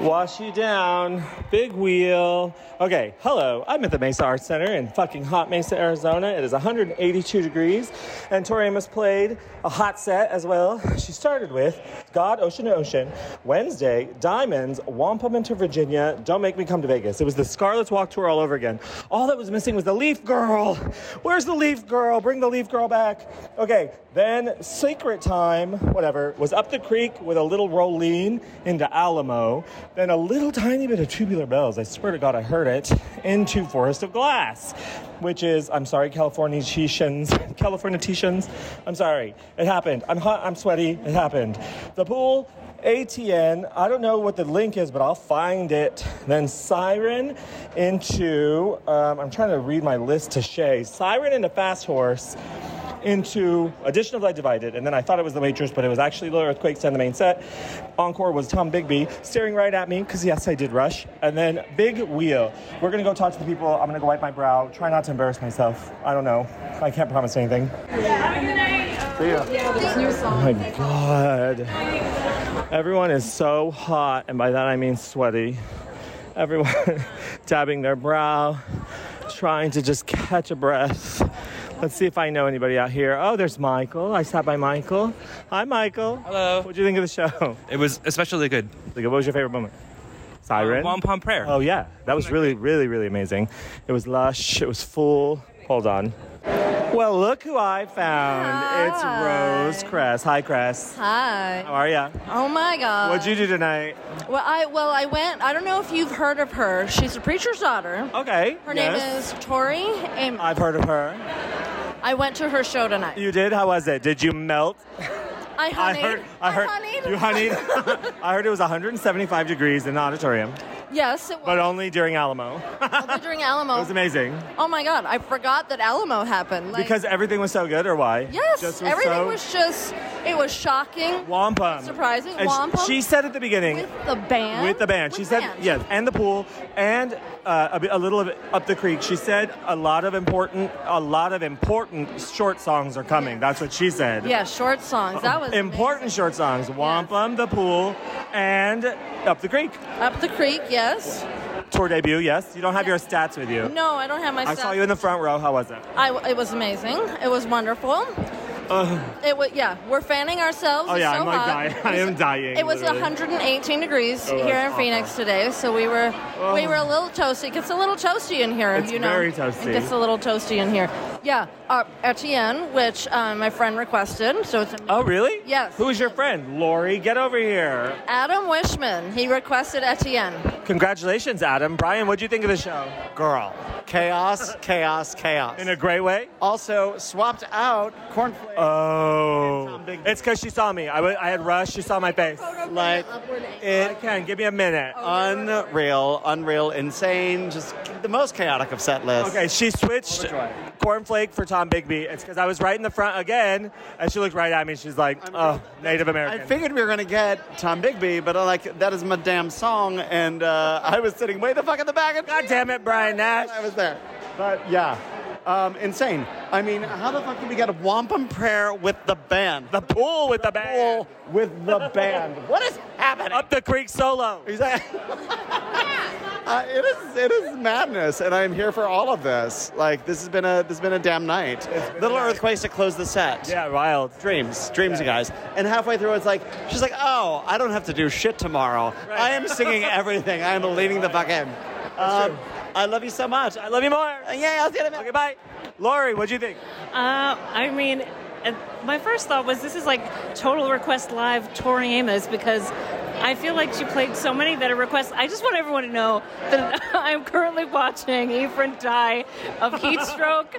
Wash you down. Big wheel. Okay, hello. I'm at the Mesa Arts Center in fucking hot Mesa, Arizona. It is 182 degrees, and Tori Amos played a hot set as well. She started with God, Ocean to Ocean, Wednesday, Diamonds, Wampum into Virginia, Don't Make Me Come to Vegas. It was the Scarlet's Walk Tour all over again. All that was missing was the Leaf Girl. Where's the Leaf Girl? Bring the Leaf Girl back. Okay, then Secret Time, whatever, was up the creek with a little rolling into Alamo, then a little tiny bit of tubular bells. I swear to God, I heard it into Forest of Glass, which is, I'm sorry, California California Titians. I'm sorry, it happened. I'm hot, I'm sweaty, it happened. The pool, ATN, I don't know what the link is, but I'll find it. Then Siren into, um, I'm trying to read my list to Shay. Siren into Fast Horse into Addition of Light Divided, and then I thought it was The Waitress, but it was actually Little Earthquakes and the main set. Encore was Tombigbee staring right at me, because yes, I did rush. And then Big Wheel. We're gonna go talk to the people. I'm gonna go wipe my brow, try not to embarrass myself. I don't know. I can't promise anything. See ya. Oh my god. Everyone is so hot, and by that I mean sweaty. Everyone dabbing their brow, trying to just catch a breath. Let's see if I know anybody out here. Oh, there's Michael. I sat by Michael. Hi, Michael. Hello. What'd you think of the show? It was especially good. Like, what was your favorite moment? Siren. Um, Wampum prayer. Oh yeah, that was really, really, really amazing. It was lush. It was full. Hold on. Well, look who I found. It's Rose Cress. Hi, Cress. Hi. How are ya? Oh my God. What'd you do tonight? Well, I well I went. I don't know if you've heard of her. She's a preacher's daughter. Okay. Her yes. name is Tori. And I've heard of her. I went to her show tonight. You did? How was it? Did you melt? I I honeyed. heard. I heard. honeyed. You honeyed. I heard it was 175 degrees in the auditorium, Yes, it was. but only during Alamo. Although during Alamo. It was amazing Oh my God! I forgot that Alamo happened. Like, because everything was so good, or why? yes, Just everything so was just. It was shocking. wampum. Surprising. And Wampum. She said at the beginning. With the band. with the band. She With said, band. yes, and the pool, and uh, a, bit- a little of up the creek. She said a lot of important, a lot of important short songs are coming. That's what she said. Yeah, short songs. That was important amazing. short songs. Wampum, the pool, and up the creek. Up the creek, yes. Tour debut. Yes, you don't have your stats with you. No, I don't have my. Stats. I saw you in the front row. How was it? I, it was amazing. It was wonderful. It was yeah. We're fanning ourselves. Oh It's yeah, so I'm like hot. dying. I am dying. It was literally. 118 degrees Oh, here that's in Phoenix awful. today, so we were we were a little toasty. It gets a little toasty in here, It's you know. very toasty. It gets a little toasty in here. Yeah, uh, Etienne, which um, my friend requested, so it's Oh really? Yes. Who is your friend? Lori, get over here. Adam Wishman. He requested Etienne. Congratulations, Adam. Brian, what do you think of the show? Girl. Chaos, chaos, chaos. In a great way. also swapped out cornflakes. Oh, it's because she saw me. I I had rush. She saw my face. like I it can. Give me a minute. unreal, unreal, insane, just the most chaotic of set lists. Okay, she switched cornflake for Tom Bigby. It's because I was right in the front again, and she looked right at me. She's like, "Oh, Native American." I figured we were gonna get Tombigbee, but I'm like that is my damn song, and uh, I was sitting way the fuck in the back. And God damn it, Brian Nash. I was there. But yeah, um, insane. I mean, how the fuck did we get a wampum prayer with the band? The pool with the band. Pool with the band. What is happening? Up the creek solo. Exactly. Uh, it is it is madness, and I'm here for all of this. Like this has been a this has been a damn night. Little earthquakes to close the set. Yeah, wild. Dreams, dreams, you guys. And halfway through, it's like she's like, "Oh, I don't have to do shit tomorrow. I am singing everything. I am leading the fuck in." Um, I love you so much. I love you more. Uh, yeah, I'll see you in a minute. Okay, bye. Lori, what'd you think? Uh, I mean, uh, my first thought was this is like Total Request Live Tori Amos because I feel like she played so many that are requests. I just want everyone to know that I'm currently watching Ephraim die of heat stroke.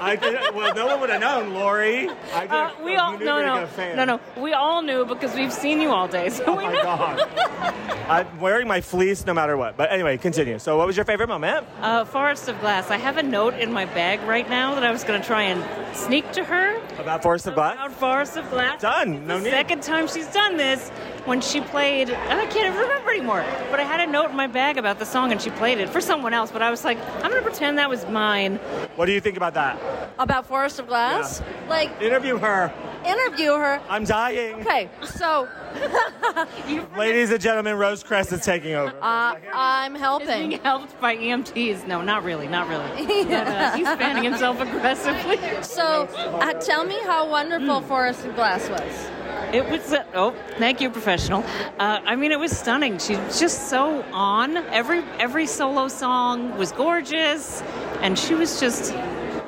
I did, well, no one would have known, Lori. I did, Uh, we you all knew no no no no we all knew because we've seen you all day so Oh we my know. god. I'm wearing my fleece no matter what. But anyway, continue. So, what was your favorite moment? Uh, Forest of Glass. I have a note in my bag right now that I was going to try and sneak to her. About Forest of Glass? About Forest of Glass. Done. No second time she's done this when she played I can't even remember anymore but I had a note in my bag about the song and she played it for someone else but I was like I'm gonna pretend that was mine What do you think about that? About Forest of Glass? Like, Interview her. interview her. I'm dying. Okay, so Ladies and gentlemen, Rose Crest is taking over. uh, I'm is helping. being helped by EMTs no not really not really but, uh, he's fanning himself aggressively So, uh, tell me how wonderful Forest of Glass was. It was uh, oh thank you professional uh, I mean it was stunning she's just so on every every solo song was gorgeous and she was just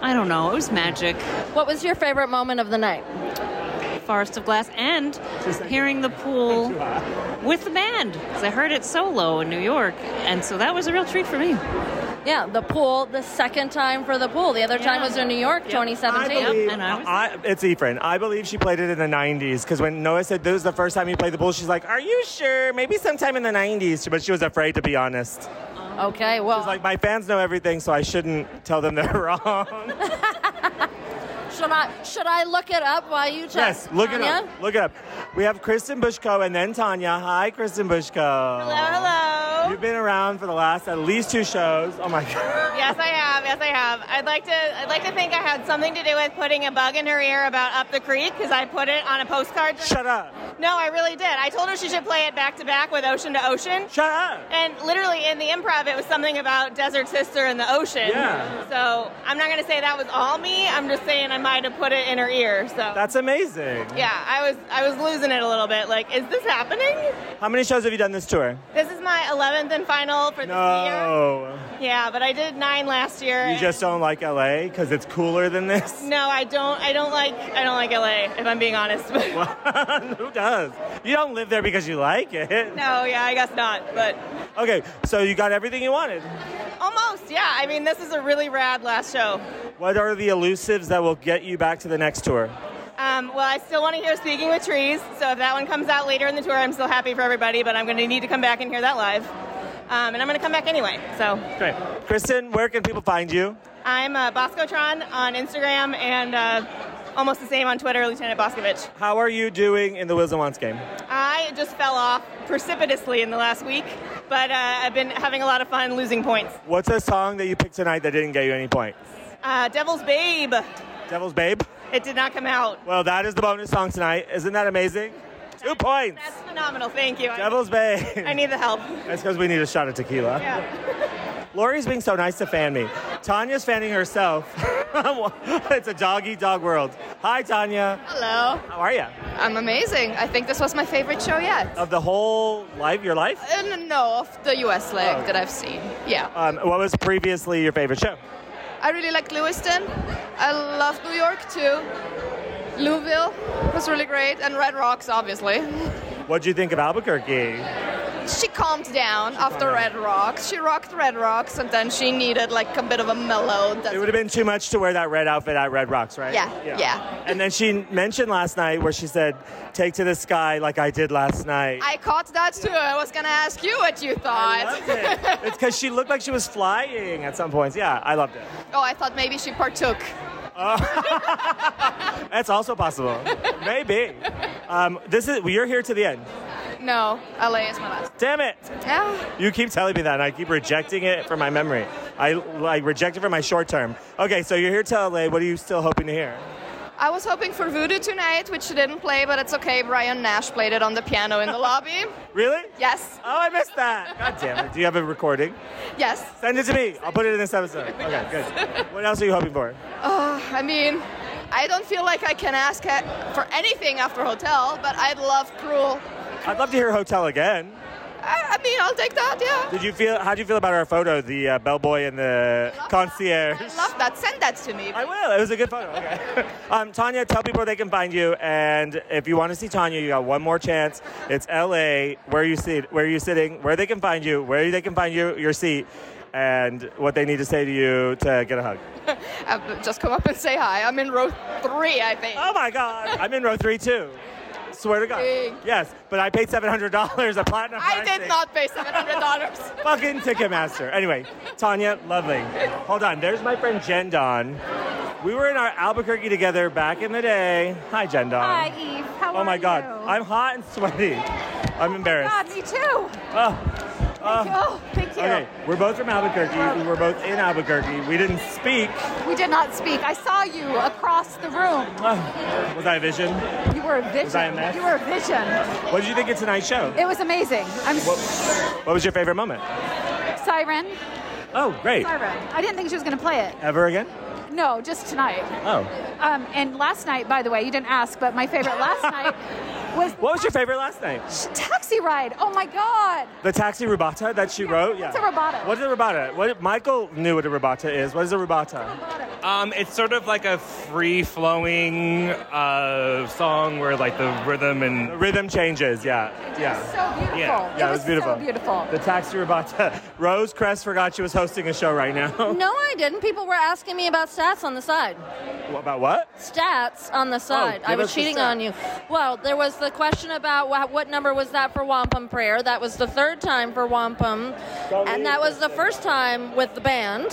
I don't know it was magic What was your favorite moment of the night? Forest of Glass and hearing the pool with the band. 'Cause I heard it solo in New York, and so that was a real treat for me. Yeah, the pool, the second time for the pool. The other time was in New York, I 2017. believe, and I was- I, it's Ephraim. I believe she played it in the 90s because when Noah said this was the first time he played the bull, she's like, Are you sure? Maybe sometime in the 90s. But she was afraid to be honest. Okay, well, She's like, My fans know everything, so I shouldn't tell them they're wrong. should I should I look it up while you tell? yes, look it up. Look it up. We have Kristen Bushko and then Tanya. Hi, Kristen Bushko. Hello, hello. You've been around for the last at least two shows. Oh my God. Yes, I have. Yes, I have. I'd like to. I'd like to think I had something to do with putting a bug in her ear about up the creek because I put it on a postcard. Shut up. No, I really did. I told her she should play it back to back with Ocean to Ocean. Shut up. And literally in the improv, it was something about Desert Sister and the ocean. Yeah. So I'm not going to say that was all me. I'm just saying I might have put it in her ear. So That's amazing. yeah, I was I was losing it a little bit. Like, is this happening? How many shows have you done this tour? This is my 11th and final for this year. No. Yeah, but I did nine last year. You just don't like LA because it's cooler than this? No, I don't. I don't like. I don't like LA. If I'm being honest. Who does? You don't live there because you like it. no, yeah, I guess not. But Okay, so you got everything you wanted. Almost, yeah. I mean, this is a really rad last show. What are the elusives that will get you back to the next tour? Um, well, I still want to hear "Speaking with Trees," so if that one comes out later in the tour, I'm still happy for everybody. But I'm going to need to come back and hear that live, um, and I'm going to come back anyway. So Great. Kristen, where can people find you? I'm uh, Boscotron on Instagram and uh, almost the same on Twitter, Lieutenant Boscovich. How are you doing in the Wills and Wants game? I just fell off precipitously in the last week, but uh, I've been having a lot of fun losing points. What's a song that you picked tonight that didn't get you any points? Uh, Devil's Bane. Devil's Bane? It did not come out. Well, that is the bonus song tonight. Isn't that amazing? Two points. That's phenomenal. Thank you. Devil's Bane. I need the help. That's because we need a shot of tequila. Yeah. Lori's being so nice to fan me. Tanya's fanning herself. it's a dog eat dog world. Hi, Tanya. Hello. How are you? I'm amazing. I think this was my favorite show yet. Of the whole life, your life? Uh, no, of the US leg Oh. that I've seen. Yeah. Um, what was previously your favorite show? I really liked Lewiston. I love New York too. Louisville was really great, and Red Rocks, obviously. What do you think of Albuquerque? She calmed down after calmed Red Rocks. She rocked Red Rocks, and then she needed like a bit of a mellow. It would have been too much to wear that red outfit at Red Rocks, right? Yeah, yeah. yeah. And then she mentioned last night where she said, "Take to the sky like I did last night." I caught that too. I was gonna ask you what you I thought. loved it. it's because she looked like she was flying at some points. Yeah, I loved it. oh, I thought maybe she partook. That's also possible. Maybe. Um, this is you're here to the end. No, LA is my last. Damn it! Yeah. You keep telling me that, and I keep rejecting it from my memory. I like reject it from my short term. Okay, so you're here to LA. What are you still hoping to hear? I was hoping for Voodoo tonight, which she didn't play, but it's okay. Brian Nash played it on the piano in the lobby. Really? Yes. Oh, I missed that. God damn it. Do you have a recording? Yes. Send it to me. I'll put it in this episode. Okay, good. What else are you hoping for? Uh, I mean, I don't feel like I can ask for anything after Hotel, but I'd love Cruel. I'd love to hear Hotel again. I, I mean, I'll take that, yeah. Did you feel? How do you feel about our photo, the uh, bellboy and the concierge? I love that. Send that to me. I will. It was a good photo. Okay. um, Tanya, tell people where they can find you, and if you want to see Tanya, you got one more chance. It's L.A. Where you sit? Where are you sitting? Where they can find you? Where they can find you? Your seat. And what they need to say to you to get a hug. Uh, Just come up and say hi. I'm in row three, I think. Oh my God! I'm in row three too. Swear to God. Hey. Yes, but I paid seven hundred dollars a platinum. I did pricing. not pay $700. Fucking Ticketmaster. Anyway, Tanya, lovely. Hold on. There's my friend Jen Don. We were in our Albuquerque together back in the day. Hi, Jen Don. Hi, Eve. How Oh are my God. I'm hot and sweaty. I'm oh embarrassed. God, me too. Oh, Oh, thank you. okay. We're both from Albuquerque. We were both in Albuquerque. We didn't speak. We did not speak. I saw you across the room. Oh, was I a vision? You were a vision. Was I a mess? You were a vision. What did you think of tonight's show? It was amazing. I'm What was your favorite moment? Siren. Oh, great. Siren. I didn't think she was going to play it. Ever again? No, just tonight. Oh. Um, and last night, by the way, you didn't ask, but my favorite last night was What was your favorite last night? taxi ride. Oh my God. The taxi rubata that she wrote? Yeah. What's a rubata? What is a rubata? What, Michael knew what a rubata is. What is a rubata? Um, it's sort of like a free-flowing uh, song where like the rhythm and The rhythm changes, yeah. Yeah. So beautiful. Yeah. Yeah, it was, beautiful. so beautiful. The taxi rubata. Rose Crest forgot she was hosting a show right now. No, I didn't. People were asking me about stats on the side. What About what? Stats on the oh, side. give I was cheating on you. Well, there was the question about what, what number was that for Wampum Prayer. That was the third time for Wampum. And that was the first time with the band.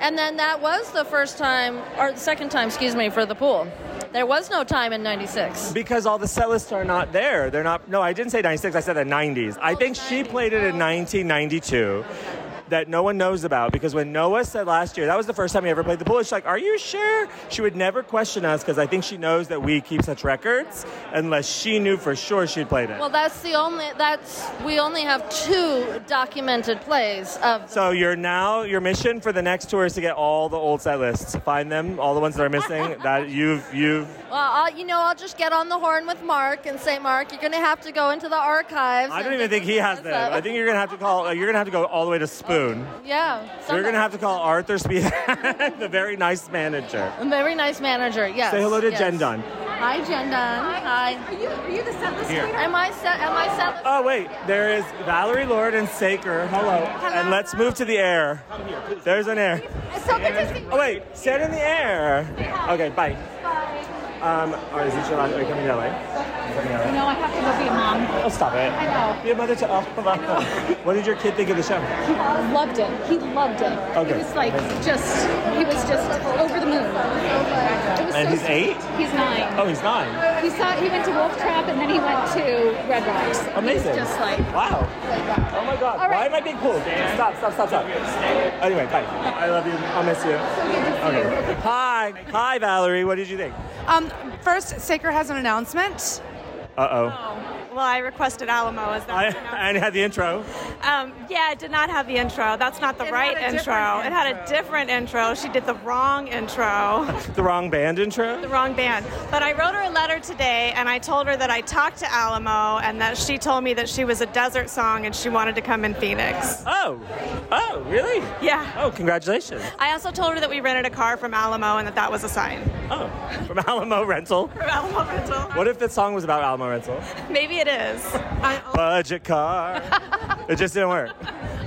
And then that was the first time, or the second time, excuse me, for the pool. There was no time in 96. Because all the set lists are not there. They're not. No, I didn't say 96. I said the 90s. I oh, think she played it in 1992. That no one knows about because when Noah said last year that was the first time he ever played the pool, she's like, "Are you sure?" She would never question us because I think she knows that we keep such records unless she knew for sure she'd played it. Well, that's the only, that's, we only have two documented plays of So you're now your mission for the next tour is to get all the old set lists, find them, all the ones that are missing. that you've you've Well, I'll, you know, I'll just get on the horn with Mark and say, Mark, you're going to have to go into the archives. I don't even think he has them. I think you're gonna have to call. You're gonna have to go all the way to Spoon. Yeah. You're gonna have to call Arthur Speehan, the very nice manager. A very nice manager. Yes. Say hello to yes. Jen Dunn. Hi, Jen Dunn. Hi. Are you, are you the set list Here. Am I set? Am I set? Oh wait, there is Valerie Lord and Saker. Hello. Hello. And let's move to the air. There's an air. It's so good to see you. Oh wait, stand in the air. Okay, bye. bye. Um, all right, is your last? Are you coming to LA? You coming to LA? No, I have to go be a mom. Oh, stop it. I know. Be a mother to. Oh, what did your kid think of the show? He loved it. He loved it. Okay. He was like just, he was just over the moon. It was And he's eight? He's nine. Oh, he's nine. He saw, he went to Wolf Trap and then he went to Red Rocks. Amazing. He was just like, Wow. Oh my God. All Why am I being cool? Stop, stop, stop, stop. Anyway, bye. I love you. I'll miss you. Okay. Hi. Hi, Valerie. What did you think? Um, first, Saker has an announcement. Uh oh. Well, I requested Alamo as I, that. and had the intro. Um, yeah, it did not have the intro. That's not the It right had a intro. It had a different intro. She did the wrong intro, The wrong band intro? the wrong band. But I wrote her a letter today, and I told her that I talked to Alamo, and that she told me that she was a desert song, and she wanted to come in Phoenix. Oh. Oh, really? Yeah. Oh, congratulations. I also told her that we rented a car from Alamo, and that that was a sign. Oh, from Alamo Rental. From Alamo Rental. What if the song was about Alamo Rental? Maybe it is. Budget car. it just didn't work.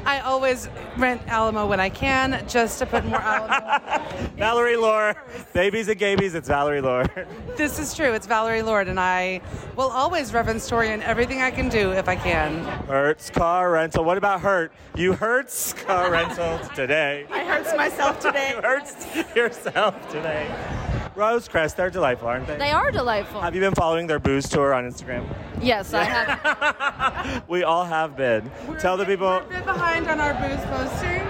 I always rent Alamo when I can, just to put more Alamo. Valerie Lore. Babies and gabies, it's Valerie Lore. this is true. It's Valerie Lord, and I will always reference Tori in everything I can do if I can. Hertz car rental. What about Hurt? You Hertz car rental today. I hurts myself today. You Hertz yourself today. Rosecrest, they're delightful, aren't they? They are delightful. Have you been following their booze tour on Instagram? Yes, I have. We all have been. Tell the people. We're a bit behind on our booze posting.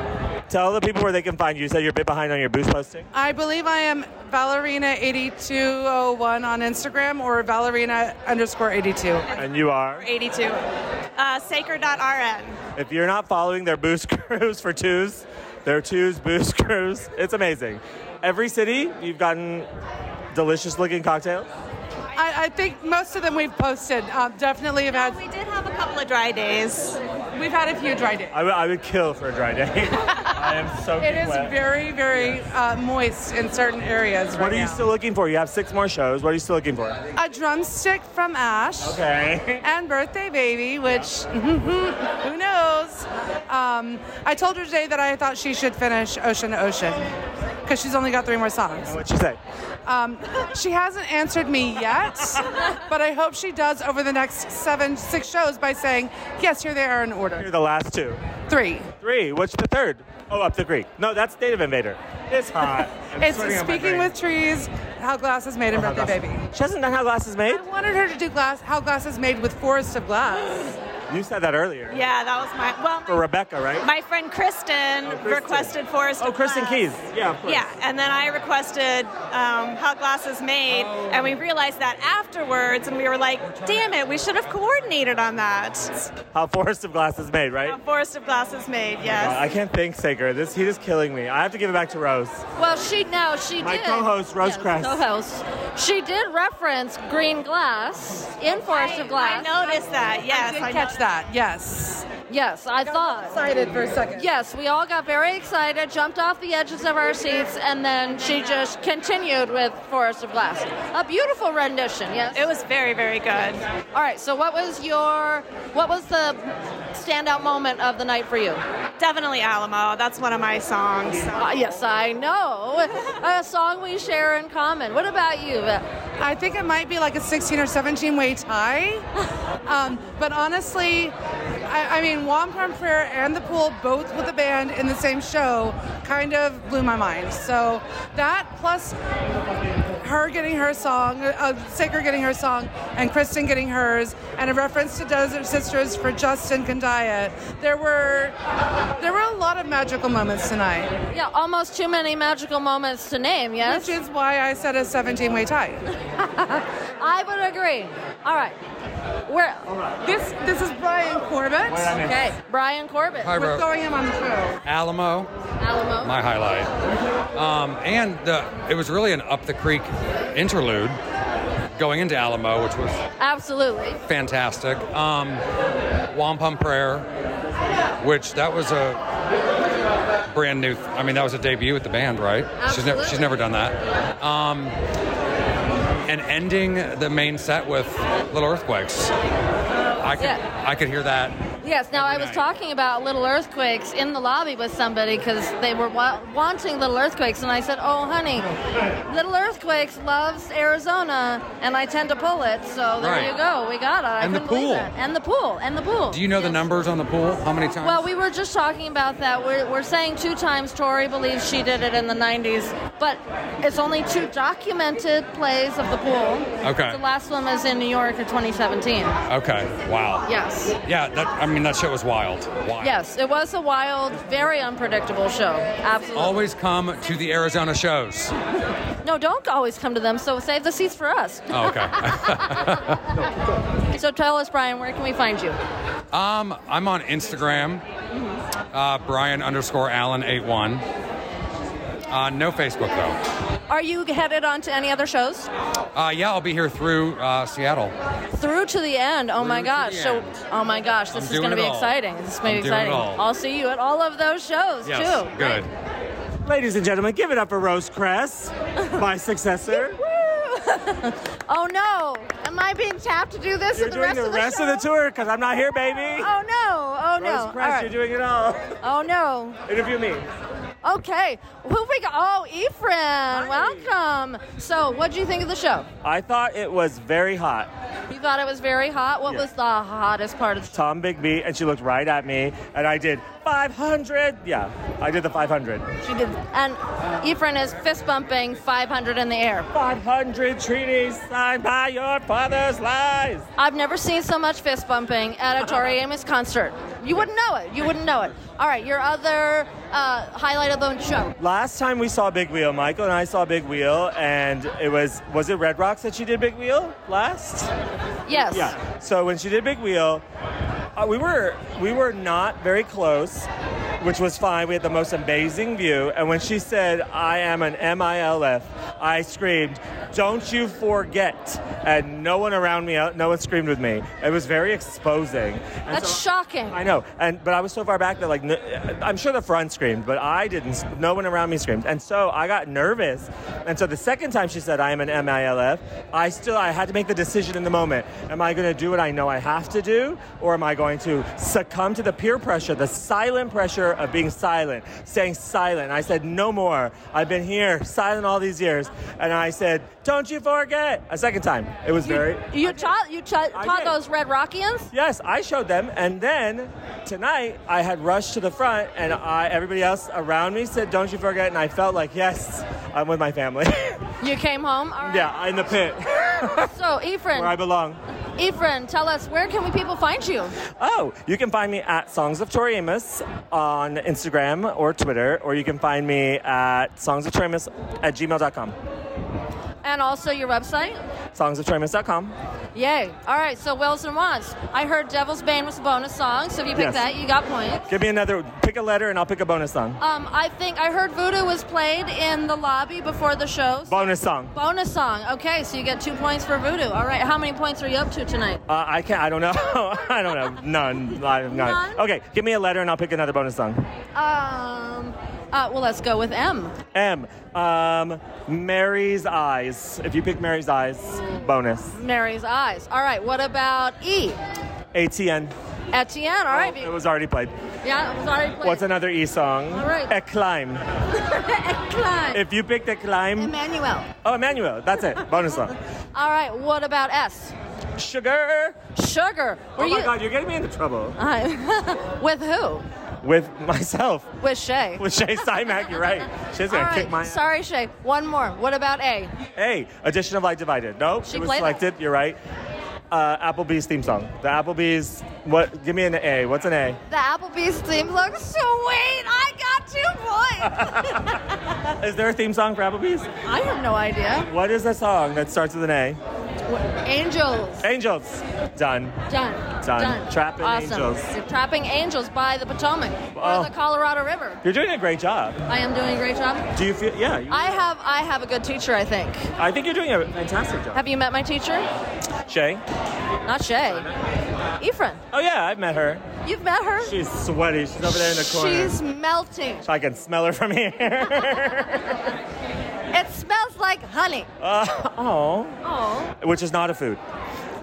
Tell the people where they can find you. You said you're a bit behind on your booze posting. I believe I am Valerina8201 on Instagram or Valerina underscore 82. And you are. 82. Uh, Saker.rn. If you're not following their booze cruise for twos, their twos booze cruise, it's amazing. Every city, you've gotten delicious looking cocktails. I, I think most of them we've posted. Uh, definitely have had. We did have a couple of dry days. We've had a few dry days. I would- I would kill for a dry day. I am so It is very, very uh, moist in certain areas right What are you now. still looking for? You have six more shows. What are you still looking for? A drumstick from Ash. Okay. And birthday baby, which who knows? Um, I told her today that I thought she should finish Ocean to Ocean because she's only got three more songs. What'd she say? Um, she hasn't answered me yet, but I hope she does over the next seven, six shows by saying, yes, here they are in order. You're the last two. Three. Three. What's the third? Oh, up the creek. No, that's Native Invader. It's hot. It's sweating on my Speaking with Trees, How Glass is Made, and Oh, Birthday Baby. She hasn't done How Glass is Made? I wanted her to do glass, How Glass is Made with Forest of Glass. You said that earlier. Yeah, that was my. Well, For Rebecca, right? my friend Kristen, Kristen. requested Forest of. oh, Kristen Glass. Keys. Yeah, of course. Yeah, and then I requested um, How Glass is Made, and we realized that afterwards, and we were like, damn it, we should have coordinated on that. How Forest of Glass is made, right? How Forest of Glass is Made, yes. I can't think, Saker. This heat is killing me. I have to give it back to Rose. Well, she now she My did. co-host, Rose yes, Crest. Co-host. She did reference green glass in Forest of Glass. I noticed that, yes. I did I catch know- that, yes. Yes, I thought. Excited for a second. Yes, we all got very excited, jumped off the edges of our seats, and then she just continued with Forest of Glass. A beautiful rendition, yes. It was very, very good. All right, so what was your, what was the standout moment of the night for you? Definitely Alamo. That's one of my songs. Uh, yes, I know. A song we share in common. What about you? I think it might be like a 16 or 17 way tie. um, but honestly, I, I mean, Wampum Prayer and The Pool, both with a band in the same show, kind of blew my mind. So that plus her getting her song, uh, Saker getting her song, and Kristen getting hers, and a reference to Desert Sisters for Justin Kandaya. There were there were a lot of magical moments tonight. Yeah, almost too many magical moments to name, yes? Which is why I said a 17 way tie. I would agree. All right. Where? This this is Brian Corbett. Okay, Brian Corbett. Hi, We're throwing him on the show. Alamo, Alamo. my highlight. Um, and the, it was really an up the creek interlude going into Alamo, which was Absolutely. fantastic. Um, Wampum Prayer, which that was a brand new. I mean, that was a debut with the band, right? She's never she's never done that. Um, and ending the main set with Little Earthquakes. I could Yeah. I could hear that. Yes, now I was night. talking about Little Earthquakes in the lobby with somebody because they were wa- wanting Little Earthquakes, and I said, Oh, honey, Little Earthquakes loves Arizona, and I tend to pull it, so there Right. you go. We got it. I And the pool. And the pool. And the pool. Do you know the numbers on the pool? How many times? Well, we were just talking about that. We're, we're saying two times Tori believes she did it in the 90s, but it's only two documented plays of the pool. Okay. The last one was in New York in 2017. Okay. Wow. Yes. Yeah. That. I mean, that show was wild. Wild. Yes, it was a wild, very unpredictable show. Absolutely. Always come to the Arizona shows. No, don't always come to them, so save the seats for us. Oh, okay. So tell us, Brian, where can we find you? Um, I'm on Instagram, uh, Brian underscore Allen eight one. Uh, no Facebook though. Are you headed on to any other shows? Uh, yeah, I'll be here through uh, Seattle. Through to the end. Oh my Through to gosh. So, oh my gosh, this I'm is going to be all. exciting. This is going to be exciting. all. I'll see you at all of those shows Yes, too. good. Ladies and gentlemen, give it up for Rose Cress, my successor. Oh no! Am I being tapped to do this You're at the doing rest the of the rest show? of the tour because I'm not here, baby. Oh no! Oh no! Rose Cress, All right. you're doing it all. Oh no! Interview me. Okay, who we got? Oh, Ephraim, welcome. So, what do you think of the show? I thought it was very hot. You thought it was very hot. What Yeah. was the hottest part of the show? Tombigbee, and she looked right at me, and I did 500. Yeah, I did the 500. She did, and Ephraim is fist bumping 500 in the air. 500 treaties signed by your father's lies. I've never seen so much fist bumping at a Tori Amos concert. You wouldn't know it. You wouldn't know it. All right, your other uh, highlight of the show. Last time we saw Big Wheel, Michael and I saw Big Wheel, and it was was it Red Rocks that she did Big Wheel last? Yes. Yeah. So when she did Big Wheel, uh, we were we were not very close, which was fine. We had the most amazing view. And when she said, "I am an MILF," I screamed, "Don't you forget!" And no one around me, uh, no one screamed with me. It was very exposing. And That's so- shocking. I know, and but I was so far back that like I'm sure the front screamed, but I didn't. No one around me screamed, and so I got nervous. And so the second time she said I am an MILF, I still I had to make the decision in the moment. Am I going to do what I know I have to do, or am I going to succumb to the peer pressure, the silent pressure of being silent, staying silent? I said no more. I've been here silent all these years, and I said, don't you forget. A second time, it was very. You taught you taught, taught those Red Rockians. Yes, I showed them, and then tonight I had rushed to the front, and I, everybody else around me said, "Don't you forget!" And I felt like, yes, I'm with my family. You came home. Right. yeah, in the pit So Ephraim, where I belong. Ephraim, tell us where can we people find you? Oh, you can find me at Songs of Tori Amos on Instagram or Twitter, or you can find me at Songs of Tori Amos at gmail.com. And also your website. Songsoftoriamos.com. Yay. All right. So Wills and Wants. I heard Devil's Bane was a bonus song. So if you pick Yes. that, you got points. Give me another. Pick a letter, and I'll pick a bonus song. Um, I think I heard Voodoo was played in the lobby before the show. Bonus song. Bonus song. Okay, so you get two points for Voodoo. All right. How many points are you up to tonight? Uh, I can't. I don't know. I don't know. None. I- None. None? Okay, give me a letter, and I'll pick another bonus song. Um. Uh, well, let's go with M. M. Um, Mary's eyes. If you pick Mary's eyes, bonus. Mary's eyes. All right. What about E? ATN. Etienne. All right. It was already played. Yeah, it was already played. What's another E song? All right. Eclime. Climb. If you picked Eclime. Emmanuel. Oh, Emmanuel. That's it. Bonus song. All right. What about S? Sugar. Sugar. Were oh my you God, you're getting me into trouble. Uh, with who? With myself. With Shay. With Shay Simak, you're right. She's gonna right. kick my. Sorry, Shay. One more. What about A? A. addition of light divided. Nope, She it was selected. You're right. Uh, Applebee's theme song. The Applebee's. What? Give me an A. What's an A? The Applebee's theme song. Sweet. I got two points. Is there a theme song for Applebee's? I have no idea. What is a song that starts with an A? Angels. Angels. Done. Done. Done. Trapping awesome. Angels. Trapping Angels by the Potomac Oh. or the Colorado River. You're doing a great job. I am doing a great job. Do you feel? Yeah. you- I have I have a good teacher, I think. I think you're doing a fantastic job. Have you met my teacher? Shay. Not Shay. Ephraim. Oh yeah, I've met her. You've met her? She's sweaty. She's over there in the corner. She's melting. I can smell her from here. It smells like honey. uh, oh. Oh. Which is not a food.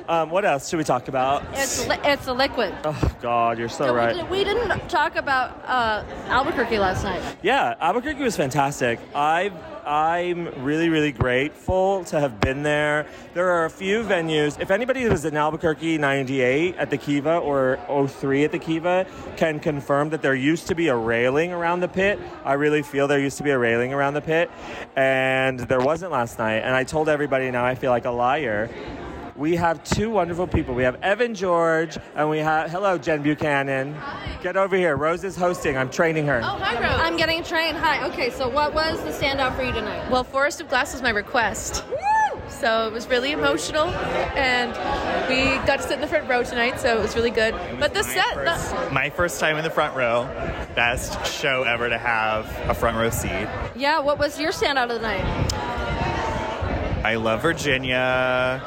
Um, what else should we talk about? It's li- it's a liquid. Oh God, you're so we right. did- We, didn't talk about uh, Albuquerque last night. Yeah, Albuquerque was fantastic. I I'm really really grateful to have been there. There are a few venues. If anybody was in Albuquerque '98 at the Kiva or 03 at the Kiva can confirm that there used to be a railing around the pit. I really feel there used to be a railing around the pit, and there wasn't last night. And I told everybody now I feel like a liar. We have two wonderful people. We have Evan George, and we have hello Jen Buchanan. Hi. Get over here. Rose is hosting. I'm training her. Oh, hi, Rose. I'm getting trained. Hi. Okay, so what was the standout for you tonight? Well, Forest of Glass was my request. So so it was really emotional. And we got to sit in the front row tonight, so it was really good. But the set, the, My first time in the front row. Best show ever to have a front row seat. Yeah, what was your standout of the night? I love Virginia.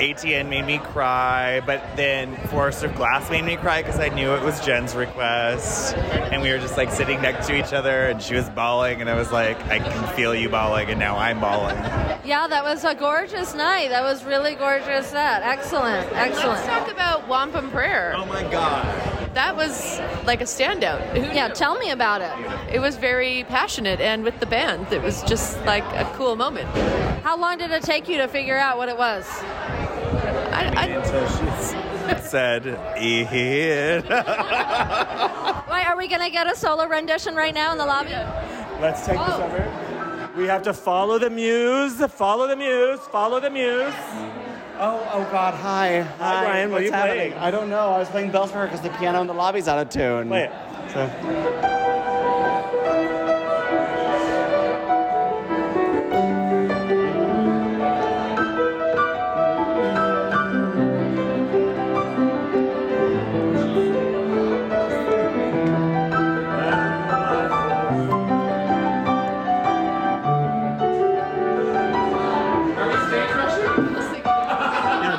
ATN made me cry, but then Forest of Glass made me cry because I knew it was Jen's request. And we were just like sitting next to each other, and she was bawling, and I was like, I can feel you bawling, and now I'm bawling. Yeah, that was a gorgeous night. That was really gorgeous set. Excellent, excellent. let's talk about Wampum Prayer. Oh my god. That was like a standout. Who Yeah, tell me about it. It was very passionate, and with the band, it was just like a cool moment. How long did it take you to figure out what it was? I, It said, Ian. Wait, are we gonna get a solo rendition right now in the lobby? Let's take this oh. over. We have to follow the muse, follow the muse, follow the muse. Oh, oh God! Hi, hi. Brian, what are What's you happening? playing? I don't know. I was playing bells for her because the piano in the lobby's out of tune. Play it. So.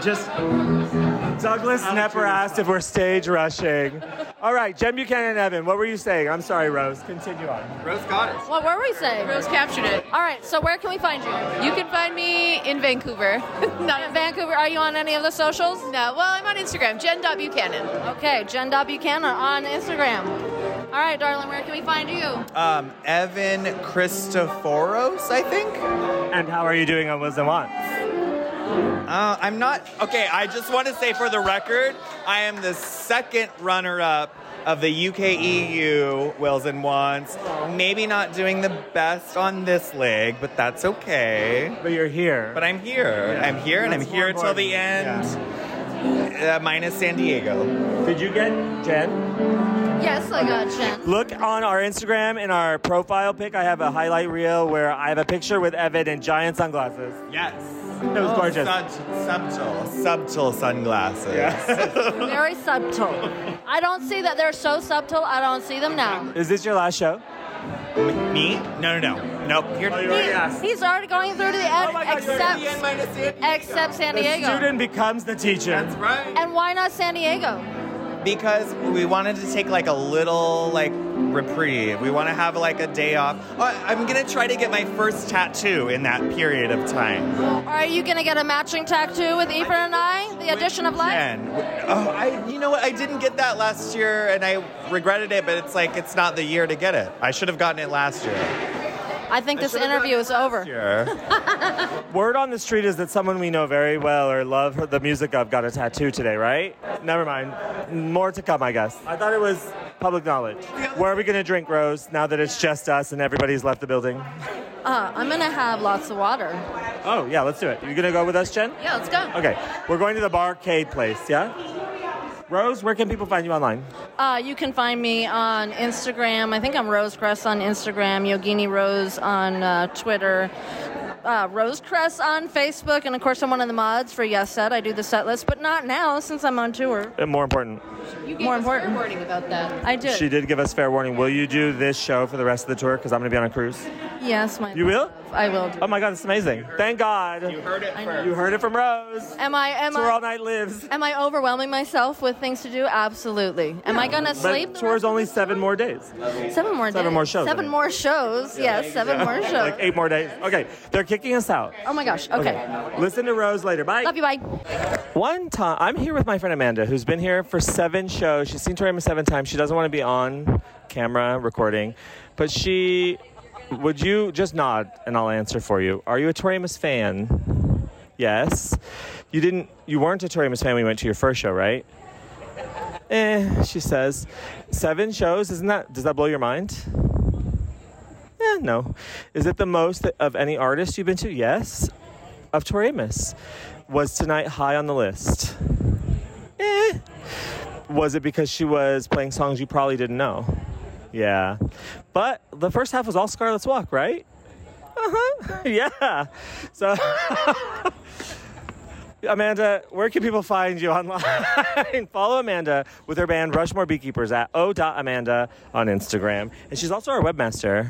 Just Douglas Nepper asked if we're stage rushing. All right, Jen Buchanan and Evan, what were you saying? I'm sorry, Rose. Continue on. Rose got it. What were we saying? Rose captured it. All right, so where can we find you? You can find me in Vancouver. Not In Vancouver, are you on any of the socials? No, well, I'm on Instagram, Jen.Buchanan. Okay, Jen Buchanan on Instagram. All right, darling, where can we find you? Um, Evan Christoforos, I think. And how are you doing on Wills and Wants? Uh, I'm not. Okay, I just want to say for the record, I am the second runner up of the UK EU Wills and Wants. Maybe not doing the best on this leg, but that's okay. But you're here. But I'm here. Yeah. I'm here, and I'm here more until the important. end. Uh, minus San Diego. Did you get Jen? Yes, I got Jen. Look on our Instagram in our profile pic. I have a highlight reel where I have a picture with Evan in giant sunglasses. Yes. It was oh, gorgeous. subtle, subtle sunglasses. Very subtle. I don't see that they're so subtle. I don't see them now. Is this your last show? Me? No, no, no. Nope. Here, Oh, you already asked. He's already going through to the end, Oh my God, except the end minus San except San The Diego. student becomes the teacher. That's right. And why not San Diego? Because we wanted to take like a little like reprieve. We want to have like a day off. Oh, I'm gonna try to get my first tattoo in that period of time. Are you gonna get a matching tattoo with Ethan and I? The addition of life. Jen, oh, I, you know what? I didn't get that last year, and I regretted it. But it's like it's not the year to get it. I should have gotten it last year. I think this interview is over. Year. Word on the street is that someone we know very well or love the music of got a tattoo today, right? Never mind. More to come, I guess. I thought it was public knowledge. Where are we going to drink, Rose, now that it's just us and everybody's left the building? Uh, I'm gonna have lots of water. Oh, yeah, let's do it. You going to go with us, Jen? Yeah, let's go. Okay, we're going to the barcade place, yeah? Rose, where can people find you online? Uh, you can find me on Instagram. I think I'm Rose Cress on Instagram, Yogini Rose on uh, Twitter, uh, Rose Cress on Facebook, and of course I'm one of the mods for Yes Set. I do the set list, but not now since I'm on tour. And Uh, more important, You More important. warning about that. I did. she did give us fair warning. Will you do this show for the rest of the tour? Because I'm going to be on a cruise. Yes, my. You will? I will. Do. Oh my God, it's amazing. Thank God. You heard it first. You heard it from Rose. Am I? Am That's where I? all night lives. Am I overwhelming myself with things to do? Absolutely. Am I gonna sleep? But the tour's only seven more days. Seven more. Seven days. more shows, Seven more shows. Yes, seven more shows. Like eight more days. Okay, they're kicking us out. oh my gosh. Okay. Listen to Rose later. Bye. Love you. Bye. One time, I'm here with my friend Amanda, who's been here for seven shows. She's seen Tori seven times. She doesn't want to be on camera recording, but she. Would you just nod and I'll answer for you? Are you a Tori Amos fan? Yes. You didn't. You weren't a Tori Amos fan when you went to your first show, right? Eh, she says. Seven shows, isn't that? Does that blow your mind? Eh, no. Is it the most of any artist you've been to? Yes. Of Tori Amos. Was tonight high on the list? Eh. Was it because she was playing songs you probably didn't know? Yeah. But the first half was all Scarlet's Walk, right? Uh-huh. yeah. So, Amanda, where can people find you online? Follow Amanda with her band Rushmore Beekeepers at o.amanda on Instagram. And she's also our webmaster.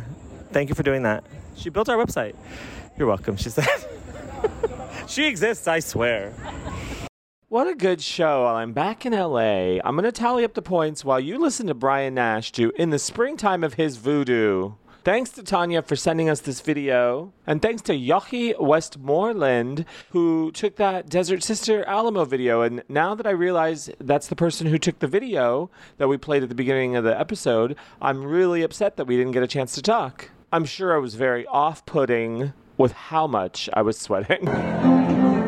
Thank you for doing that. She built our website. You're welcome, she said. she exists, I swear. What a good show. While I'm back in LA, I'm going to tally up the points while you listen to Brian Nash do In the Springtime of His Voodoo. Thanks to Tanya for sending us this video. And thanks to Yochi Westmoreland, who took that Desert Sister Alamo video. And now that I realize that's the person who took the video that we played at the beginning of the episode, I'm really upset that we didn't get a chance to talk. I'm sure I was very off putting with how much I was sweating.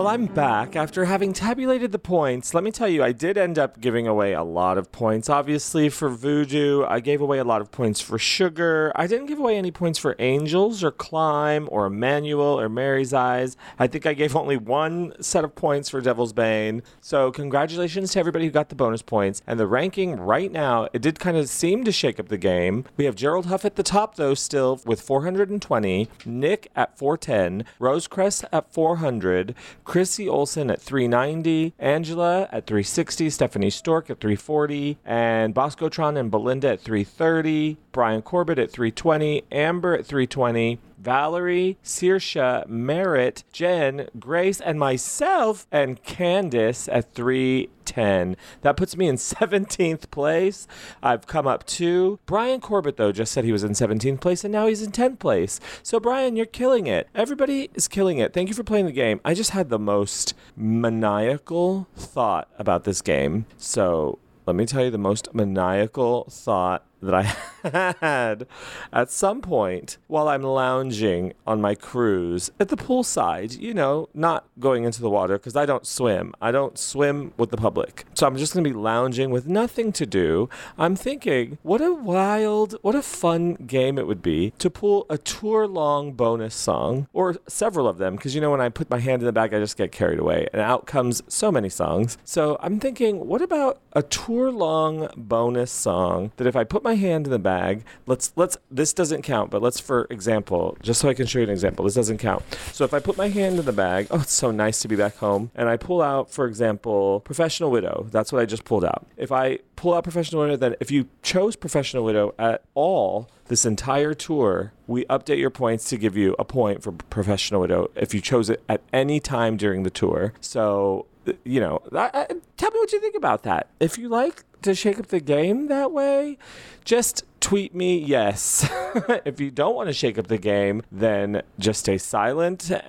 Well, I'm back after having tabulated the points. Let me tell you, I did end up giving away a lot of points. Obviously, for Voodoo, I gave away a lot of points for Sugar. I didn't give away any points for Angels or Climb or Emmanuel or Mary's Eyes. I think I gave only one set of points for Devil's Bane. So, congratulations to everybody who got the bonus points. And the ranking right now, it did kind of seem to shake up the game. We have Gerald Huff at the top, though, still with 420, Nick at 410, Rosecrest at 400. Chrissy Olson at 390, Angela at 360, Stephanie Stork at 340, and Boscotron and Belinda at 330, Brian Corbett at 320, Amber at 320, Valerie, Sirsha, Merritt, Jen, Grace, and myself, and Candace at 310. That puts me in 17th place. I've come up two. Brian Corbett, though, just said he was in 17th place, and now he's in 10th place. So, Brian, you're killing it. Everybody is killing it. Thank you for playing the game. I just had the most maniacal thought about this game. So, let me tell you the most maniacal thought that I had at some point while I'm lounging on my cruise at the poolside, you know, not going into the water because I don't swim. I don't swim with the public. So I'm just going to be lounging with nothing to do. I'm thinking, what a wild, what a fun game it would be to pull a tour long bonus song or several of them because, you know, when I put my hand in the bag, I just get carried away and out comes so many songs. So I'm thinking, what about a tour long bonus song that if I put my hand in the bag, let's let's this doesn't count, but let's for example, just so I can show you an example, this doesn't count. So if I put my hand in the bag, oh it's so nice to be back home, and I pull out, for example, Professional Widow. That's what I just pulled out. If I pull out Professional Widow, then if you chose Professional Widow at all this entire tour, we update your points to give you a point for Professional Widow if you chose it at any time during the tour. So you know, I, I, tell me what you think about that. If you like to shake up the game that way, just tweet me yes. if you don't want to shake up the game, then just stay silent.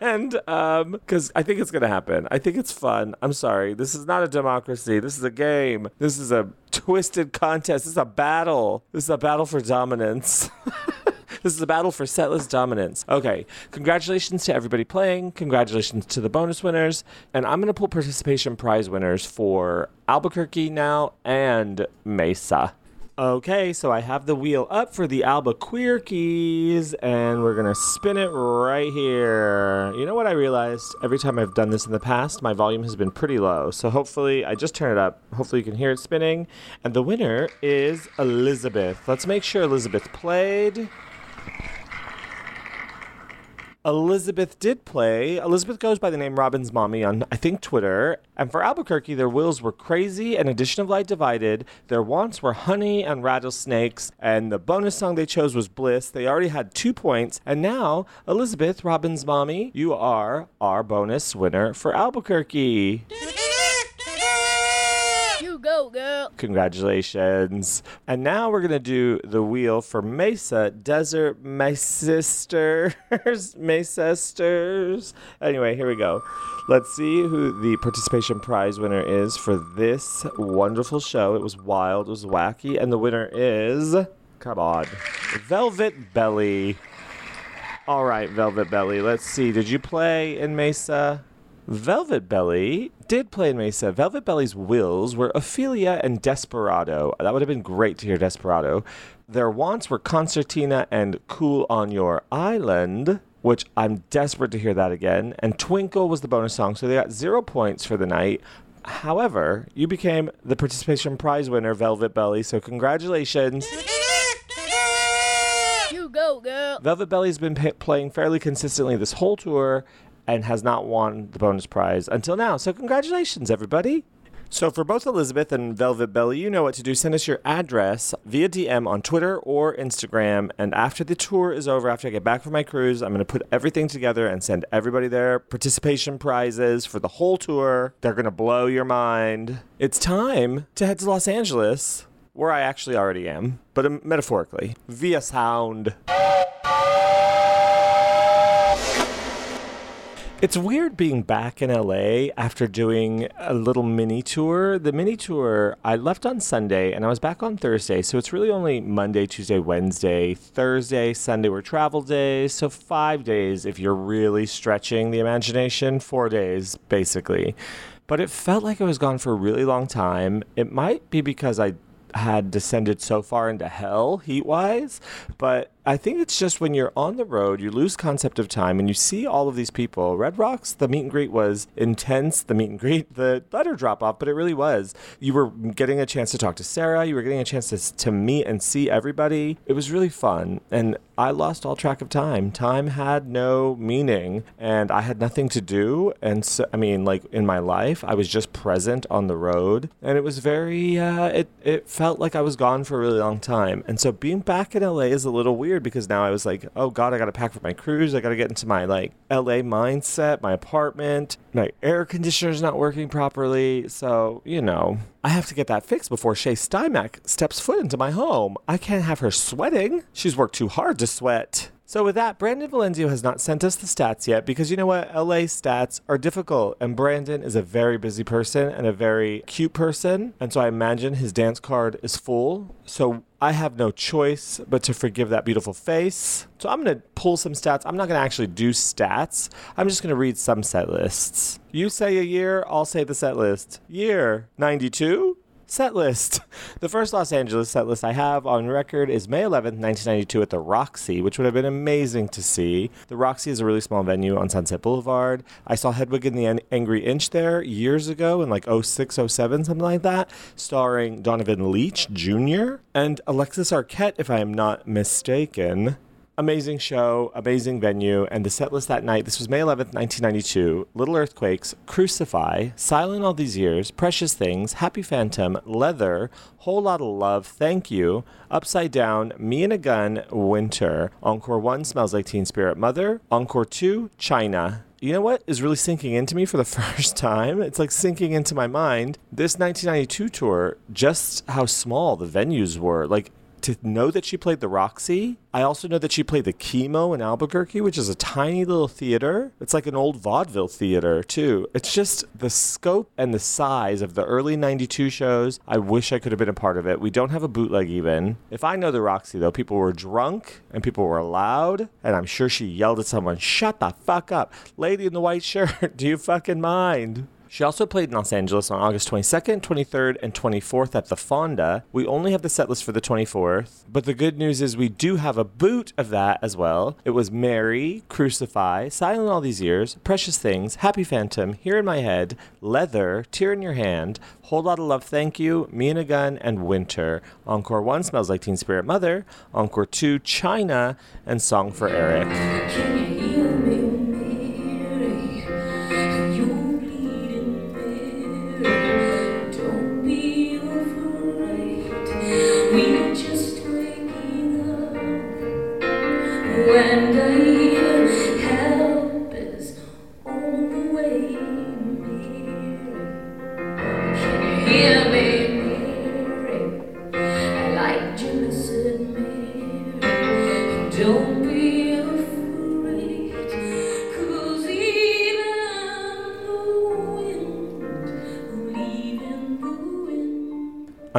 And um, because I think it's going to happen, I think it's fun. I'm sorry. This is not a democracy. This is a game. This is a twisted contest. This is a battle. This is a battle for dominance. This is a battle for setlist dominance. Okay, congratulations to everybody playing. Congratulations to the bonus winners. And I'm going to pull participation prize winners for Albuquerque now and Mesa. Okay, so I have the wheel up for the Albuquerques, and we're gonna spin it right here. You know what I realized? Every time I've done this in the past, my volume has been pretty low. So hopefully, I just turn it up. Hopefully, you can hear it spinning. And the winner is Elizabeth. Let's make sure Elizabeth played. Elizabeth did play. Elizabeth goes by the name Robin's Mommy on, I think, Twitter. And for Albuquerque, their wills were crazy and addition of light divided. Their wants were honey and rattlesnakes. And the bonus song they chose was Bliss. They already had two points. And now, Elizabeth, Robin's Mommy, you are our bonus winner for Albuquerque. Girl. Congratulations. And now we're going to do the wheel for Mesa Desert, my sisters, my sisters. Anyway, here we go. Let's see who the participation prize winner is for this wonderful show. It was wild, it was wacky, and the winner is, come on, Velvet Belly. All right, Velvet Belly. Let's see. Did you play in Mesa? Velvet Belly did play in Mesa. Velvet Belly's wills were Ophelia and Desperado. That would have been great to hear Desperado. Their wants were Concertina and Cool on Your Island, which I'm desperate to hear that again. And Twinkle was the bonus song, so they got zero points for the night. However, you became the participation prize winner, Velvet Belly, so congratulations. You go, girl. Velvet Belly's been pa playing fairly consistently this whole tour and has not won the bonus prize until now. So, congratulations, everybody. So, for both Elizabeth and Velvet Belly, you know what to do. Send us your address via DM on Twitter or Instagram. And after the tour is over, after I get back from my cruise, I'm going to put everything together and send everybody their participation prizes for the whole tour. They're going to blow your mind. It's time to head to Los Angeles, where I actually already am, but um, metaphorically, via sound. It's weird being back in LA after doing a little mini tour. The mini tour, I left on Sunday and I was back on Thursday. So it's really only Monday, Tuesday, Wednesday, Thursday, Sunday were travel days. So five days if you're really stretching the imagination, four days basically. But it felt like I was gone for a really long time. It might be because I had descended so far into hell heat wise but i think it's just when you're on the road you lose concept of time and you see all of these people. Red rocks the meet and greet was intense. The meet and greet the letter drop off but it really was. You were getting a chance to talk to sarah. You were getting a chance to, to meet and see everybody. It was really fun and i lost all track of time. Time had no meaning and i had nothing to do and so i mean like in my life i was just present on the road and it was very uh, it, it felt like i was gone for a really long time. And so being back in la is a little weird because now i was like oh god i gotta pack for my cruise i gotta get into my like la mindset my apartment my air conditioner's not working properly so you know I have to get that fixed before Shay Stymack steps foot into my home. I can't have her sweating. She's worked too hard to sweat. So with that, Brandon Valenzio has not sent us the stats yet because you know what? LA stats are difficult and Brandon is a very busy person and a very cute person. And so I imagine his dance card is full. So I have no choice but to forgive that beautiful face. So I'm going to pull some stats. I'm not going to actually do stats. I'm just going to read some set lists. You say a year, I'll say the set list. Year 92? Set list. The first Los Angeles set list I have on record is May 11th, 1992 at the Roxy, which would have been amazing to see. The Roxy is a really small venue on Sunset Boulevard. I saw Hedwig and the An- Angry Inch there years ago in like 06, 07, something like that, starring Donovan Leitch Jr. and Alexis Arquette, if I am not mistaken amazing show, amazing venue, and the set list that night. This was May 11th, 1992. Little Earthquakes, Crucify, Silent All These Years, Precious Things, Happy Phantom, Leather, Whole Lot of Love, Thank You, Upside Down, Me and a Gun, Winter. Encore 1 Smells Like Teen Spirit Mother. Encore 2, China. You know what is really sinking into me for the first time? It's like sinking into my mind. This 1992 tour, just how small the venues were. Like, to know that she played the Roxy. I also know that she played the KiMo in Albuquerque, which is a tiny little theater. It's like an old vaudeville theater, too. It's just the scope and the size of the early 92 shows. I wish I could have been a part of it. We don't have a bootleg even. If I know the Roxy, though, people were drunk and people were loud, and I'm sure she yelled at someone, Shut the fuck up. Lady in the white shirt, do you fucking mind? She also played in Los Angeles on August 22nd, 23rd, and 24th at the Fonda. We only have the set list for the 24th, but the good news is we do have a boot of that as well. It was Mary, Crucify, Silent All These Years, Precious Things, Happy Phantom, Here in My Head, Leather, Tear in Your Hand, Whole Lot of Love, Thank You, Me and a Gun, and Winter. Encore 1 Smells Like Teen Spirit Mother, Encore 2 China, and Song for Eric.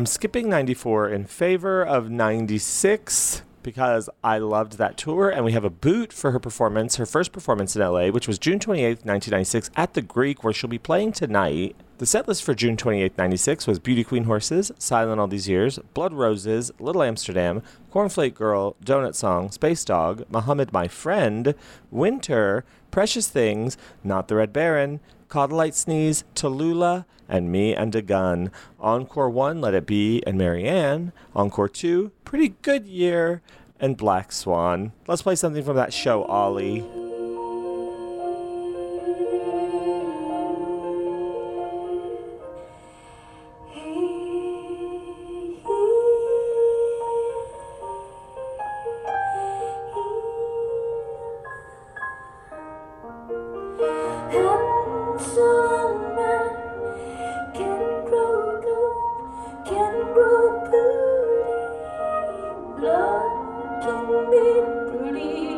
I'm skipping 94 in favor of 96 because I loved that tour and we have a boot for her performance, her first performance in LA, which was June 28th, 1996 at the Greek where she'll be playing tonight. The set list for June 28th, 96 was Beauty Queen Horses, Silent All These Years, Blood Roses, Little Amsterdam, Cornflake Girl, Doughnut Song, Space Dog, Muhammad My Friend, Winter, Precious Things, Not the Red Baron, Lite Sneeze, Tallulah, and Me and a Gun. Encore 1, Let It Be, and Marianne. Encore 2, Pretty Good Year, and Black Swan. Let's play something from that show, Ollie. Can be pretty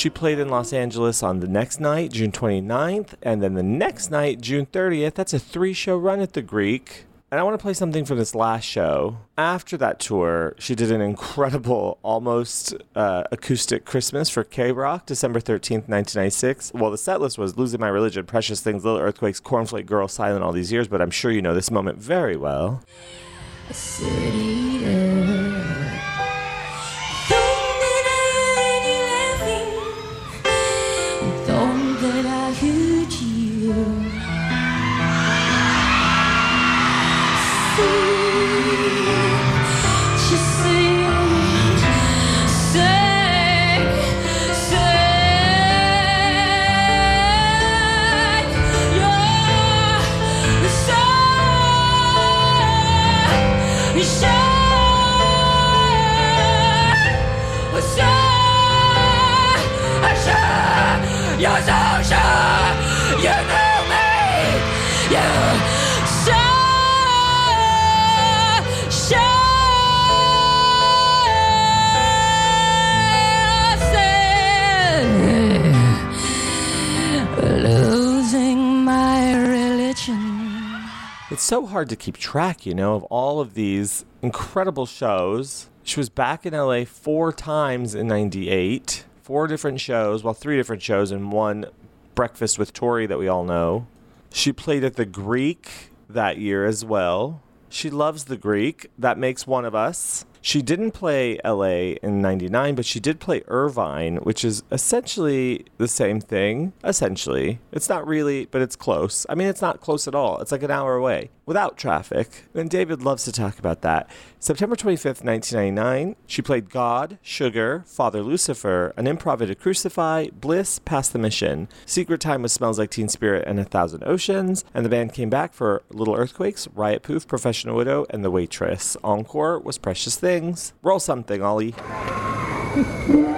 She played in Los Angeles on the next night, June 29th, and then the next night, June 30th. That's a three show run at the Greek. And I want to play something from this last show. After that tour, she did an incredible, almost uh, acoustic Christmas for KROQ, December 13th, 1996. Well, the set list was Losing My Religion, Precious Things, Little Earthquakes, Cornflake Girl, Silent All These Years, but I'm sure you know this moment very well. It's so hard to keep track, you know, of all of these incredible shows. She was back in LA four times in 98, four different shows, well, three different shows, and one Breakfast with Tori that we all know. She played at the Greek that year as well. She loves the Greek. That makes one of us. She didn't play LA in 99, but she did play Irvine, which is essentially the same thing. Essentially. It's not really, but it's close. I mean, it's not close at all. It's like an hour away without traffic. And David loves to talk about that. September 25th, 1999, she played God, Sugar, Father Lucifer, an improv a Crucify, Bliss, Past the Mission. Secret Time was Smells Like Teen Spirit and A Thousand Oceans. And the band came back for Little Earthquakes, Riot Poof, Professional Widow, and The Waitress. Encore was Precious Things. Roll something, Ollie.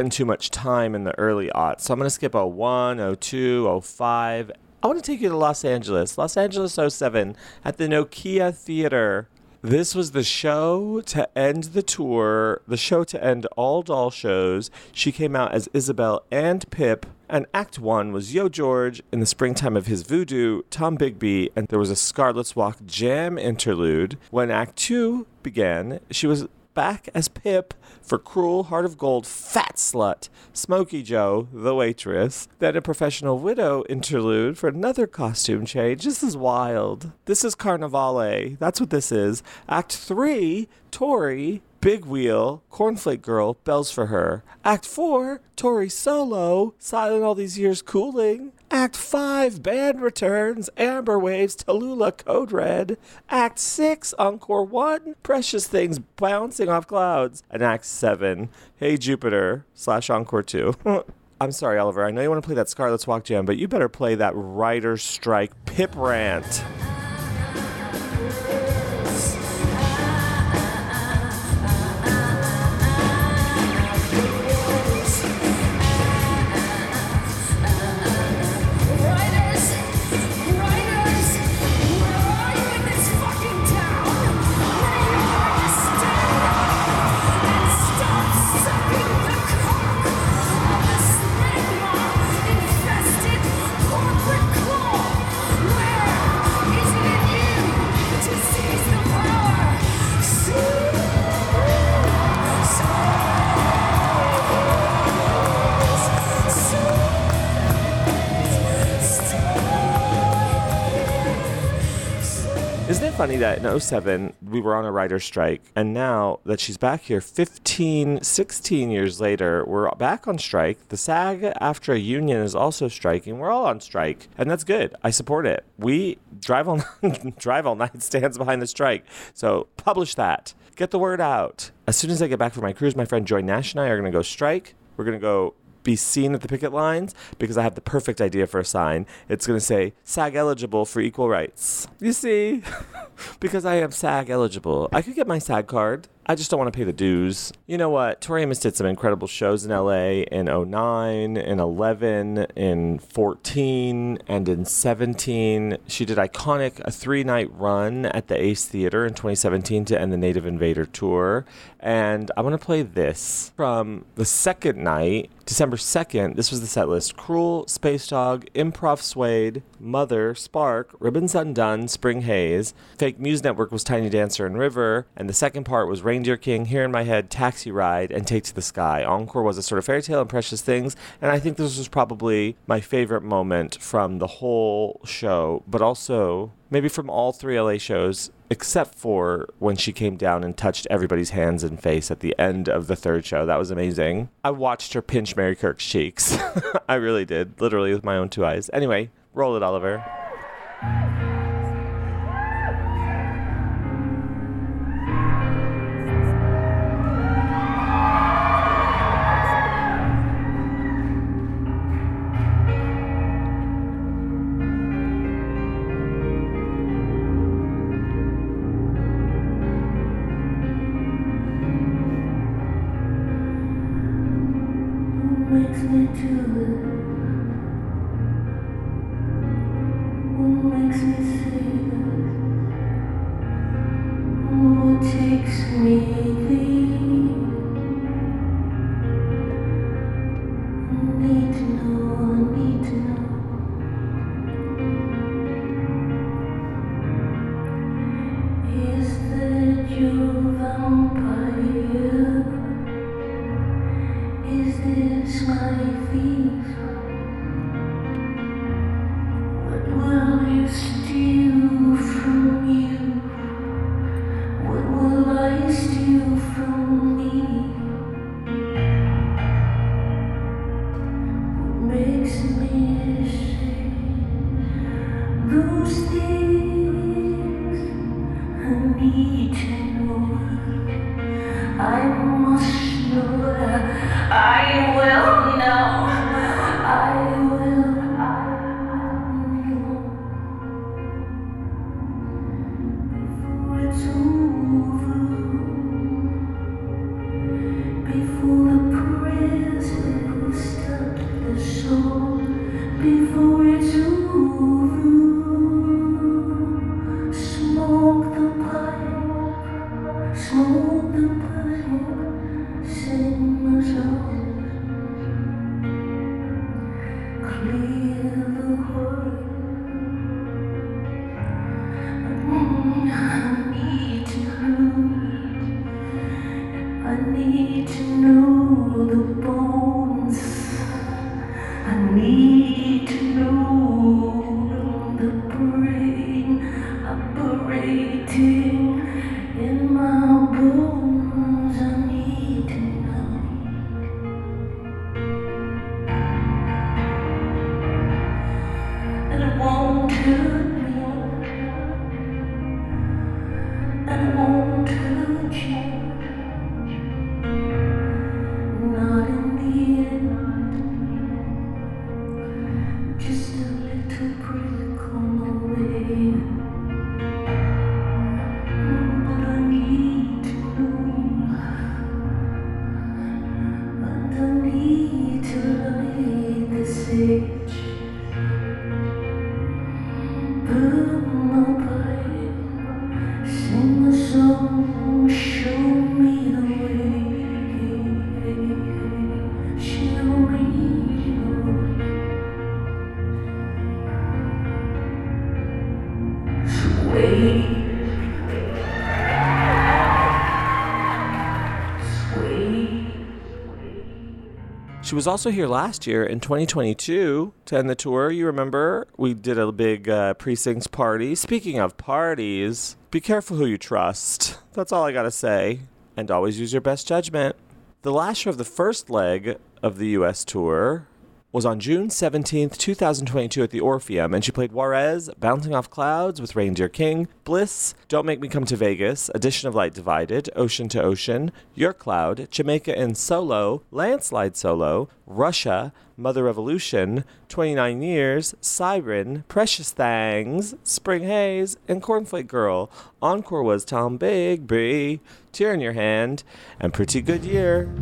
spend too much time in the early aughts, so I'm going to skip 01, 02, 05. I want to take you to Los Angeles, Los Angeles 07, at the Nokia Theater. This was the show to end the tour, the show to end all doll shows. She came out as Isabel and Pip, and Act One was Yo George in the springtime of his voodoo, Tombigbee, and there was a Scarlet's Walk jam interlude. When Act Two began, she was back as Pip for Cruel, Heart of Gold, Fat Slut, Smokey Joe, the waitress, then a professional widow interlude for another costume change. This is wild. This is Carnivale. That's what this is. Act 3, Tori, Big Wheel, Cornflake Girl, Bells for Her. Act 4, Tori Solo, Silent All These Years Cooling. Act 5, Band Returns, Amber Waves, Tallulah, Code Red. Act 6, Encore 1, Precious Things Bouncing Off Clouds. And Act 7, Hey Jupiter, slash Encore 2. I'm sorry, Oliver. I know you want to play that Scarlet's Walk Jam, but you better play that Writer's Strike Pip Rant. Funny that in 07 we were on a writer's strike, and now that she's back here 15, 16 years later, we're back on strike. The SAG-AFTRA union is also striking. We're all on strike, and that's good. I support it. We drive all drive all night stands behind the strike. So publish that. Get the word out. As soon as I get back from my cruise, my friend Joy Nash and I are going to go strike. We're going to go be seen at the picket lines because I have the perfect idea for a sign. It's going to say SAG eligible for equal rights. You see? because I am SAG eligible. I could get my SAG card. I just don't want to pay the dues. You know what? Tori Amos did some incredible shows in LA in 09, in 11, in 14, and in 17. She did Iconic, a three night run at the Ace Theater in 2017 to end the Native Invader tour. And I want to play this from the second night, December 2nd. This was the set list Cruel, Space Dog, Improv Suede, Mother, Spark, Ribbons Undone, Spring Haze. Fake Muse Network was Tiny Dancer and River. And the second part was Reindeer King, Here in My Head, Taxi Ride, and Take to the Sky. Encore was a sort of fairy tale and precious things. And I think this was probably my favorite moment from the whole show, but also maybe from all three LA shows. except for when she came down and touched everybody's hands and face at the end of the third show. That was amazing. I watched her pinch Mary Kirk's cheeks. I really did, literally with my own two eyes. Anyway, roll it, Oliver. She was also here last year in 2022 to end the tour. You remember we did a big uh, precincts party. Speaking of parties, be careful who you trust. That's all I gotta say. And always use your best judgment. The last show of the first leg of the US tour was on June 17th, 2022 at the Orpheum, and she played Juarez, Bouncing Off Clouds with Reindeer King, Bliss, Don't Make Me Come to Vegas, Addition of Light Divided, Ocean to Ocean, Your Cloud, Jamaica Inn Solo, Landslide Solo, Russia, Mother Revolution, 29 Years, Siren, Precious Things, Spring Haze, and Cornflake Girl. Encore was Tombigbee, Tear in Your Hand, and Pretty Good Year.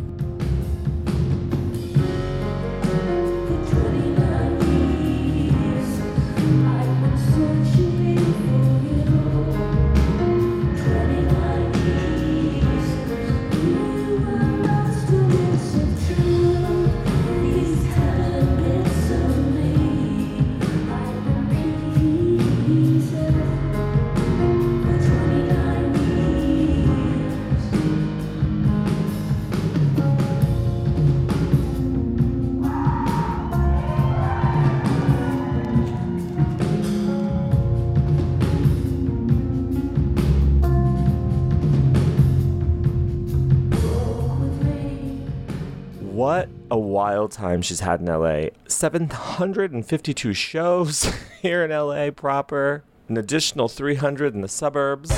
Wild time she's had in LA. 752 shows here in LA proper, an additional 300 in the suburbs.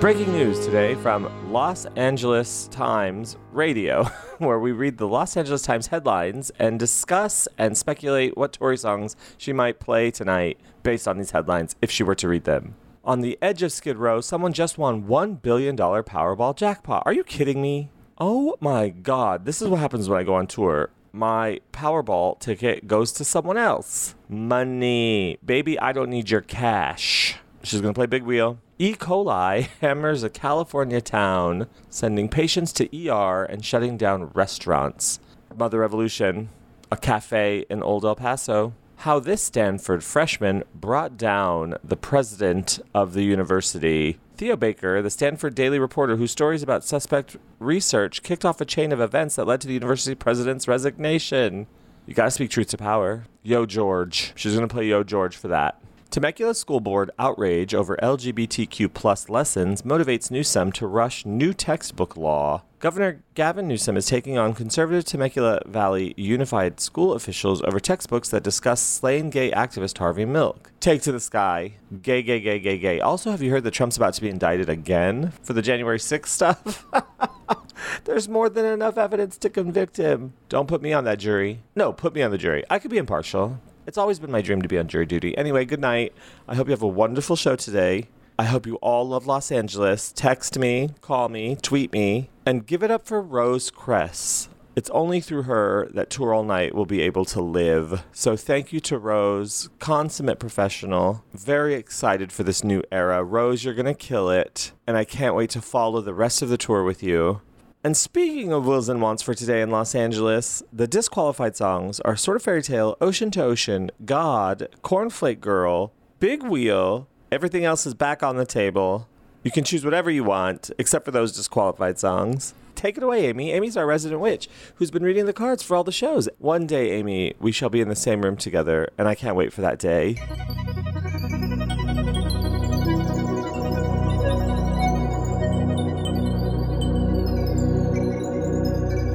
Breaking news today from Los Angeles Times Radio, where we read the Los Angeles Times headlines and discuss and speculate what Tori songs she might play tonight based on these headlines if she were to read them. On the edge of Skid Row, someone just won $1 billion Powerball jackpot. Are you kidding me? Oh my God. This is what happens when I go on tour. My Powerball ticket goes to someone else. Money. Baby, I don't need your cash. She's going to play Big Wheel. E. coli hammers a California town, sending patients to ER and shutting down restaurants. Mother Revolution, a cafe in Old El Paso. How this Stanford freshman brought down the president of the university. Theo Baker, the Stanford Daily Reporter, whose stories about suspect research kicked off a chain of events that led to the university president's resignation. You gotta speak truth to power. Yo, George. She's gonna play Yo, George for that. Temecula School Board outrage over LGBTQ plus lessons motivates Newsom to rush new textbook law. Governor Gavin Newsom is taking on conservative Temecula Valley Unified School officials over textbooks that discuss slain gay activist Harvey Milk. Take to the sky. Gay, gay, gay, gay, gay. Also, have you heard that Trump's about to be indicted again for the January 6th stuff? There's more than enough evidence to convict him. Don't put me on that jury. No, put me on the jury. I could be impartial. It's always been my dream to be on jury duty. Anyway, good night. I hope you have a wonderful show today. I hope you all love Los Angeles. Text me, call me, tweet me, and give it up for Rose Cress. It's only through her that Tour All Night will be able to live. So thank you to Rose, consummate professional. Very excited for this new era. Rose, you're going to kill it. And I can't wait to follow the rest of the tour with you. And speaking of wills and wants for today in Los Angeles, the disqualified songs are Sort of Fairy Tale, Ocean to Ocean, God, Cornflake Girl, Big Wheel. Everything else is back on the table. You can choose whatever you want, except for those disqualified songs. Take it away, Amy. Amy's our resident witch who's been reading the cards for all the shows. One day, Amy, we shall be in the same room together, and I can't wait for that day.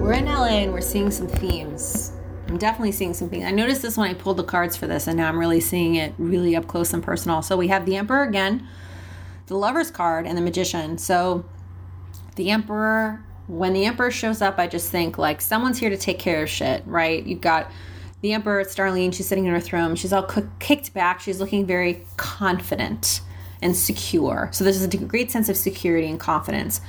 We're in LA and we're seeing some themes. I'm definitely seeing some themes. I noticed this when I pulled the cards for this, and now I'm really seeing it really up close and personal. So we have the Emperor again, the Lover's card, and the Magician. So the Emperor, when the Emperor shows up, I just think like someone's here to take care of shit, right? You've got the Emperor, it's Darlene. She's sitting in her throne. She's all kicked back. She's looking very confident and secure. So there's a great sense of security and confidence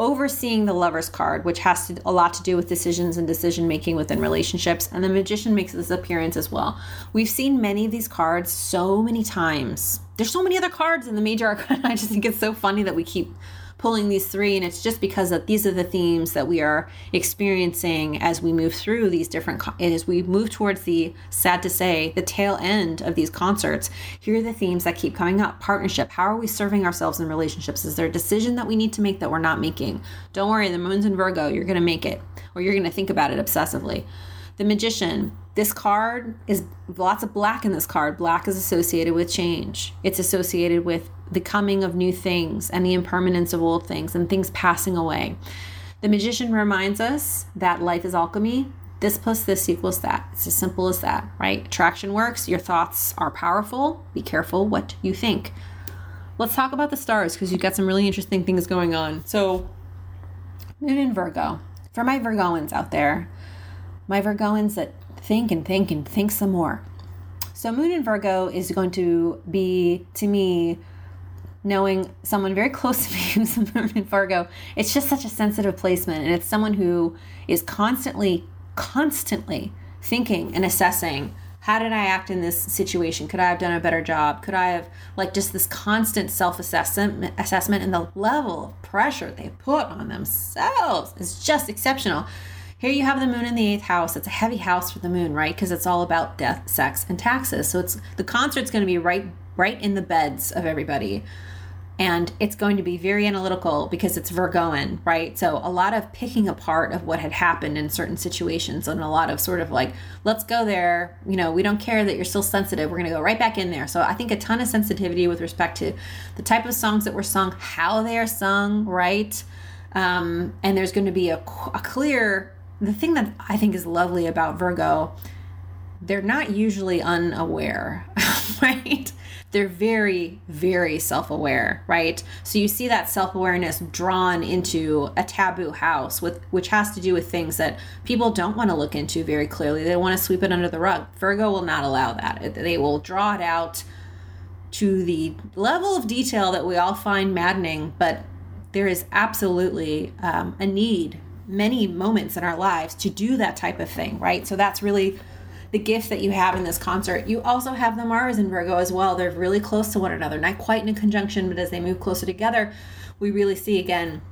overseeing the lover's card which has to, a lot to do with decisions and decision making within relationships and the magician makes this appearance as well. We've seen many of these cards so many times. There's so many other cards in the major arcana. I just think it's so funny that we keep pulling these three and it's just because that these are the themes that we are experiencing as we move through these different as we move towards the sad to say the tail end of these concerts. Here are the themes that keep coming up. Partnership. How are we serving ourselves in relationships? Is there a decision that we need to make that we're not making? Don't worry the moon's in virgo. You're going to make it or you're going to think about it obsessively. The magician. This card is lots of black in this card. Black is associated with change. It's associated with the coming of new things and the impermanence of old things and things passing away. The magician reminds us that life is alchemy. This plus this equals that. It's as simple as that right? Attraction works. Your thoughts are powerful. Be careful what you think. Let's talk about the stars because you've got some really interesting things going on. So moon in virgo. For my virgoans out there my Virgoans that think and think and think some more. So, Moon in Virgo is going to be, to me, knowing someone very close to me who's in Virgo. It's just such a sensitive placement. And it's someone who is constantly, constantly thinking and assessing how did I act in this situation? Could I have done a better job? Could I have, like, just this constant self assessment assessment and the level of pressure they put on themselves is just exceptional. Here you have the moon in the eighth house. It's a heavy house for the moon, right? Because it's all about death, sex, and taxes. So it's the concert's going to be right, right in the beds of everybody, and it's going to be very analytical because it's Virgoan, right? So a lot of picking apart of what had happened in certain situations, and a lot of sort of like, let's go there. You know, we don't care that you're still sensitive. We're going to go right back in there. So I think a ton of sensitivity with respect to the type of songs that were sung, how they are sung, right? Um, and there's going to be a, a clear, the thing that I think is lovely about Virgo, they're not usually unaware, right? They're very, very self aware, right? So you see that self awareness drawn into a taboo house, with which has to do with things that people don't want to look into very clearly. They want to sweep it under the rug. Virgo will not allow that. They will draw it out to the level of detail that we all find maddening, but there is absolutely um, a need, many moments in our lives, to do that type of thing, right? So that's really the gift that you have in this concert. You also have the Mars in Virgo as well. They're really close to one another, not quite in a conjunction, but as they move closer together, we really see again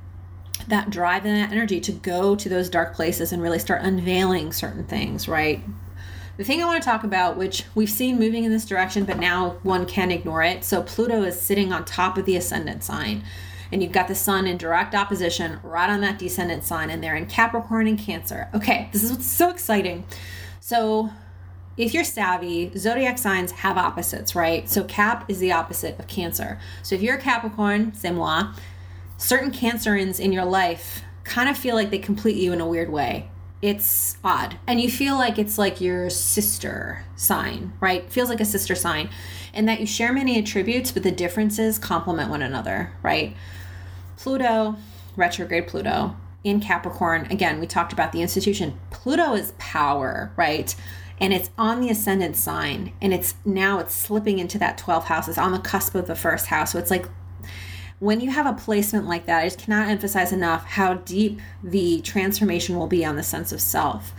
that drive and that energy to go to those dark places and really start unveiling certain things, right? The thing I want to talk about, which we've seen moving in this direction, but now one can ignore it. So Pluto is sitting on top of the ascendant sign. And you've got the sun in direct opposition right on that descendant sign, and they're in Capricorn and Cancer. Okay, this is what's so exciting. So if you're savvy, zodiac signs have opposites, right? So Cap is the opposite of Cancer. So if you're a Capricorn, c'est moi, certain Cancerins in your life kind of feel like they complete you in a weird way. It's odd. And you feel like it's like your sister sign, right? Feels like a sister sign. And that you share many attributes, but the differences complement one another, right? Pluto, retrograde Pluto in Capricorn, again, we talked about the institution. Pluto is power, right? And it's on the ascendant sign and it's now it's slipping into that 12th house. It's on the cusp of the first house. So it's like when you have a placement like that i just cannot emphasize enough how deep the transformation will be on the sense of self.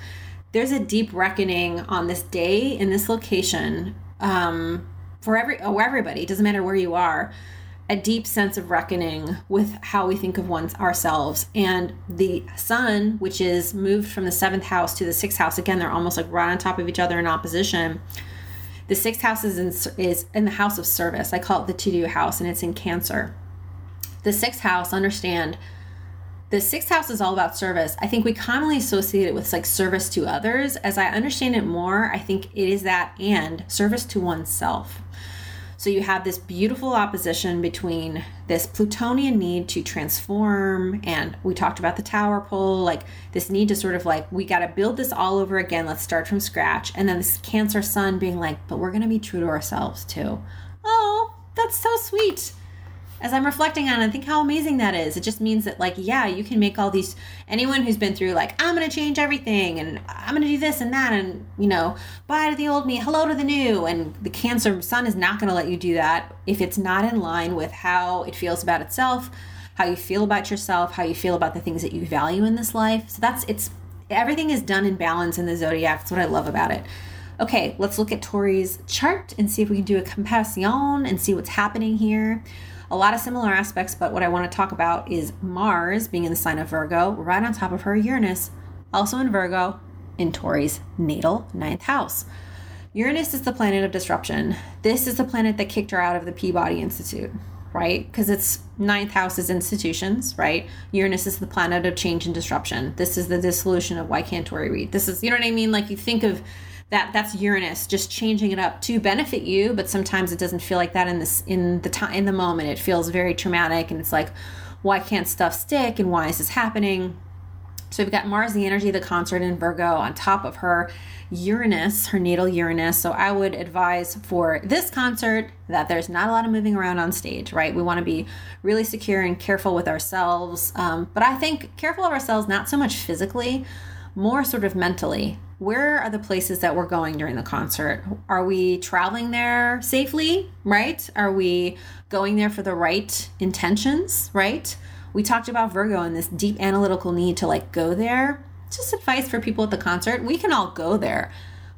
There's a deep reckoning on this day in this location um, for every oh, everybody it doesn't matter where you are a deep sense of reckoning with how we think of one's ourselves. And the sun which is moved from the seventh house to the sixth house again they're almost like right on top of each other in opposition. The sixth house is in, is in the house of service. I call it the to-do house and it's in cancer. The sixth house understand the sixth house is all about service. I think we commonly associate it with like service to others. As i understand it more i think it is that and service to oneself so you have this beautiful opposition between this Plutonian need to transform, and we talked about the tower pole, like this need to sort of like, we got to build this all over again. Let's start from scratch. And then this Cancer Sun being like, but we're going to be true to ourselves too. Oh, that's so sweet as I'm reflecting on it, I think how amazing that is. It just means that, like, yeah, you can make all these. Anyone who's been through, like, I'm going to change everything and I'm going to do this and that, and, you know, bye to the old me, hello to the new. And the Cancer Sun is not going to let you do that if it's not in line with how it feels about itself, how you feel about yourself, how you feel about the things that you value in this life. So that's, it's, everything is done in balance in the zodiac. That's what I love about it. Okay, let's look at Tori's chart and see if we can do a comparison and see what's happening here a lot of similar aspects, but what I want to talk about is Mars being in the sign of Virgo, right on top of her Uranus, also in Virgo, in Tori's natal ninth house. Uranus is the planet of disruption. This is the planet that kicked her out of the Peabody Institute, right? Because it's ninth house is institutions, right? Uranus is the planet of change and disruption. This is the dissolution of why can't Tori read? This is, you know what I mean? Like you think of that that's Uranus just changing it up to benefit you, but sometimes it doesn't feel like that in this in the time in the moment. It feels very traumatic and it's like why can't stuff stick and why is this happening? So we've got Mars, the energy the concert in Virgo, on top of her Uranus, her natal Uranus. So I would advise for this concert that there's not a lot of moving around on stage, right? We want to be really secure and careful with ourselves. Um, but I think careful of ourselves, not so much physically, more sort of mentally where are the places that we're going during the concert? Are we traveling there safely, right? Are we going there for the right intentions, right? We talked about Virgo and this deep analytical need to like go there. Just advice for people at the concert. We can all go there,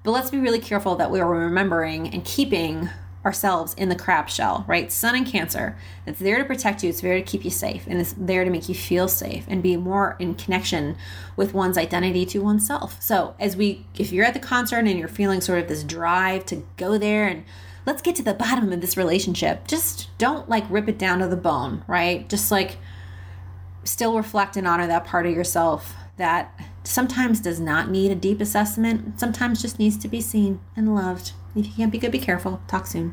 but let's be really careful that we are remembering and keeping ourselves in the crab shell, right? Sun and Cancer. It's there to protect you, it's there to keep you safe, and it's there to make you feel safe and be more in connection with one's identity to oneself. So, as we, if you're at the concert and you're feeling sort of this drive to go there and let's get to the bottom of this relationship, just don't like rip it down to the bone, right? Just like still reflect and honor that part of yourself that sometimes does not need a deep assessment, sometimes just needs to be seen and loved. If you can't be good, be careful. Talk soon.